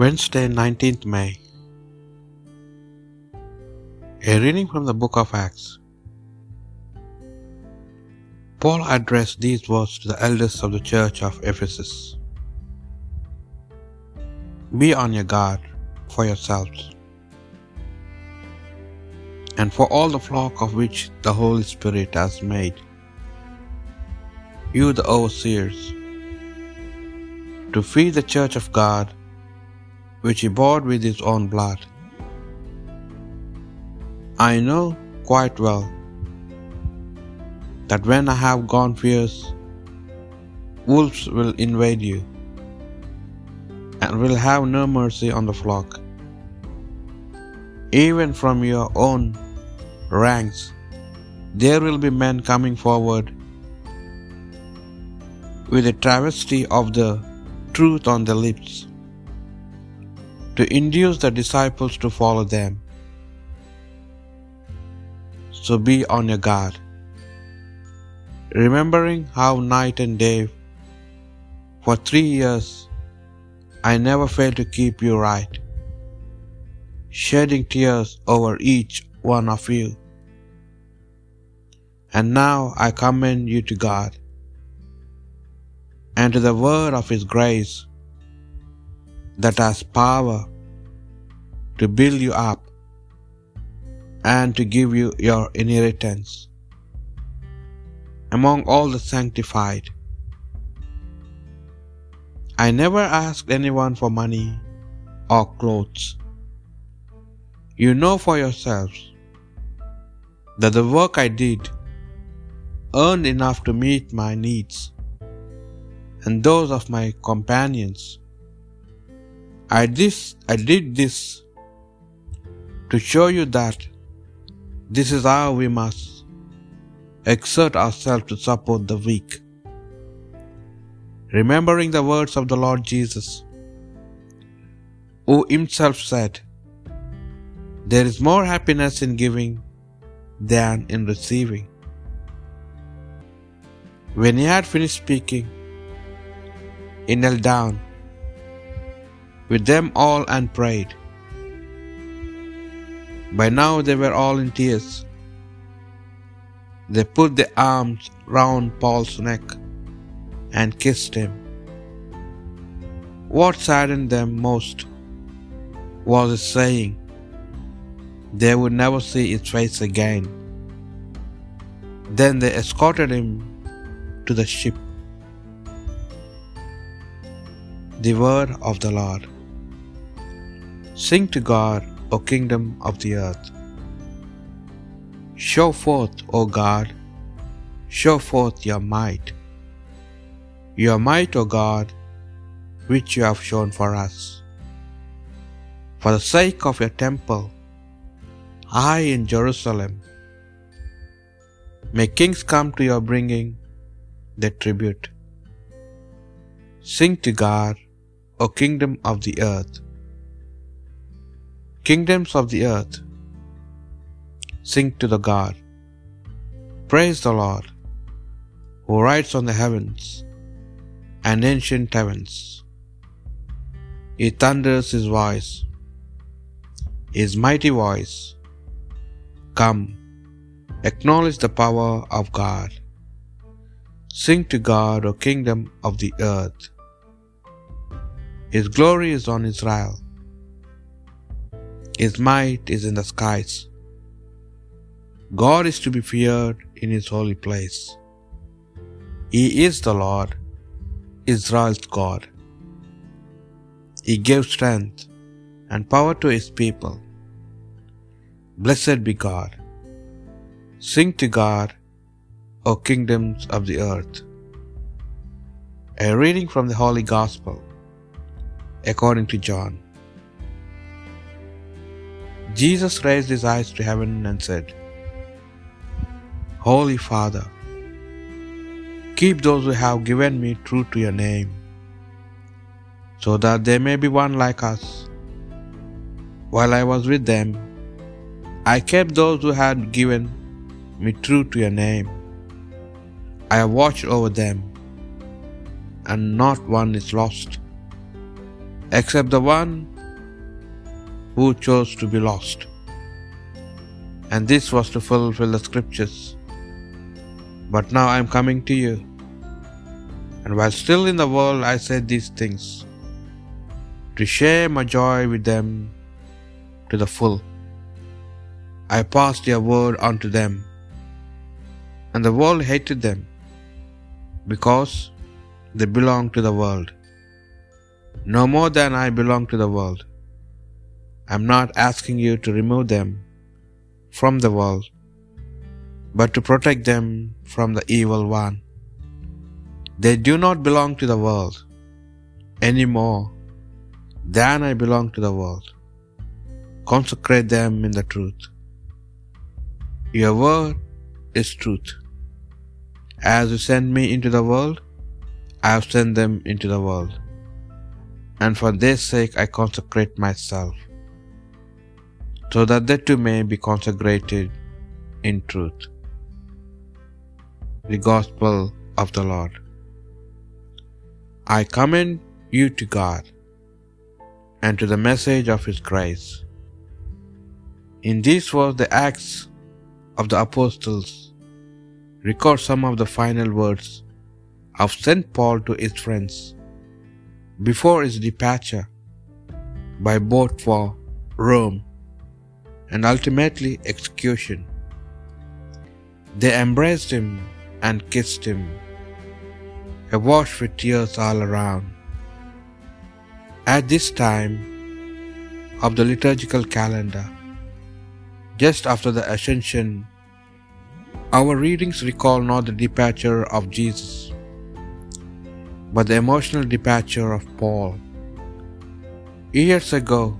Wednesday, 19th May. A reading from the book of Acts. Paul addressed these words to the elders of the church of Ephesus Be on your guard for yourselves and for all the flock of which the Holy Spirit has made you the overseers, to feed the church of God, which he bought with his own blood. I know quite well that when I have gone fierce, wolves will invade you and will have no mercy on the flock. Even from your own ranks, there will be men coming forward with a travesty of the truth on their lips to induce the disciples to follow them. So be on your guard, remembering how night and day for three years I never failed to keep you right, shedding tears over each one of you. And now I commend you to God and to the word of His grace that has power to build you up and to give you your inheritance among all the sanctified. I never asked anyone for money or clothes. You know for yourselves that the work I did earned enough to meet my needs and those of my companions. I, this, I did this to show you that this is how we must exert ourselves to support the weak. Remembering the words of the Lord Jesus, who himself said, There is more happiness in giving than in receiving. When he had finished speaking, he knelt down with them all and prayed. By now they were all in tears. They put their arms round Paul's neck and kissed him. What saddened them most was his saying they would never see his face again. Then they escorted him to the ship. The word of the Lord. Sing to God, O kingdom of the earth. Show forth, O God, show forth your might. Your might, O God, which you have shown for us. For the sake of your temple, high in Jerusalem, may kings come to your bringing their tribute. Sing to God, O kingdom of the earth. Kingdoms of the earth, sing to the God. Praise the Lord, who rides on the heavens and ancient heavens. He thunders his voice, his mighty voice. Come, acknowledge the power of God. Sing to God, O kingdom of the earth. His glory is on Israel. His might is in the skies. God is to be feared in His holy place. He is the Lord, Israel's God. He gives strength and power to His people. Blessed be God. Sing to God, O kingdoms of the earth. A reading from the Holy Gospel according to John. Jesus raised his eyes to heaven and said, Holy Father, keep those who have given me true to your name, so that they may be one like us. While I was with them, I kept those who had given me true to your name. I have watched over them, and not one is lost, except the one who chose to be lost. And this was to fulfill the scriptures. But now I am coming to you. And while still in the world, I said these things to share my joy with them to the full. I passed your word unto them, and the world hated them because they belonged to the world. No more than I belong to the world. I am not asking you to remove them from the world, but to protect them from the evil one. They do not belong to the world any more than I belong to the world. Consecrate them in the truth. Your word is truth. As you send me into the world, I have sent them into the world. And for their sake I consecrate myself, so that they too may be consecrated in truth. The Gospel of the Lord. I commend you to God and to the message of His grace. In these was the Acts of the Apostles record some of the final words of St. Paul to his friends before his departure by boat for Rome and ultimately execution. They embraced him and kissed him, awash with tears all around. At this time of the liturgical calendar, just after the Ascension, our readings recall not the departure of Jesus, but the emotional departure of Paul. Years ago,